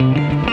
Música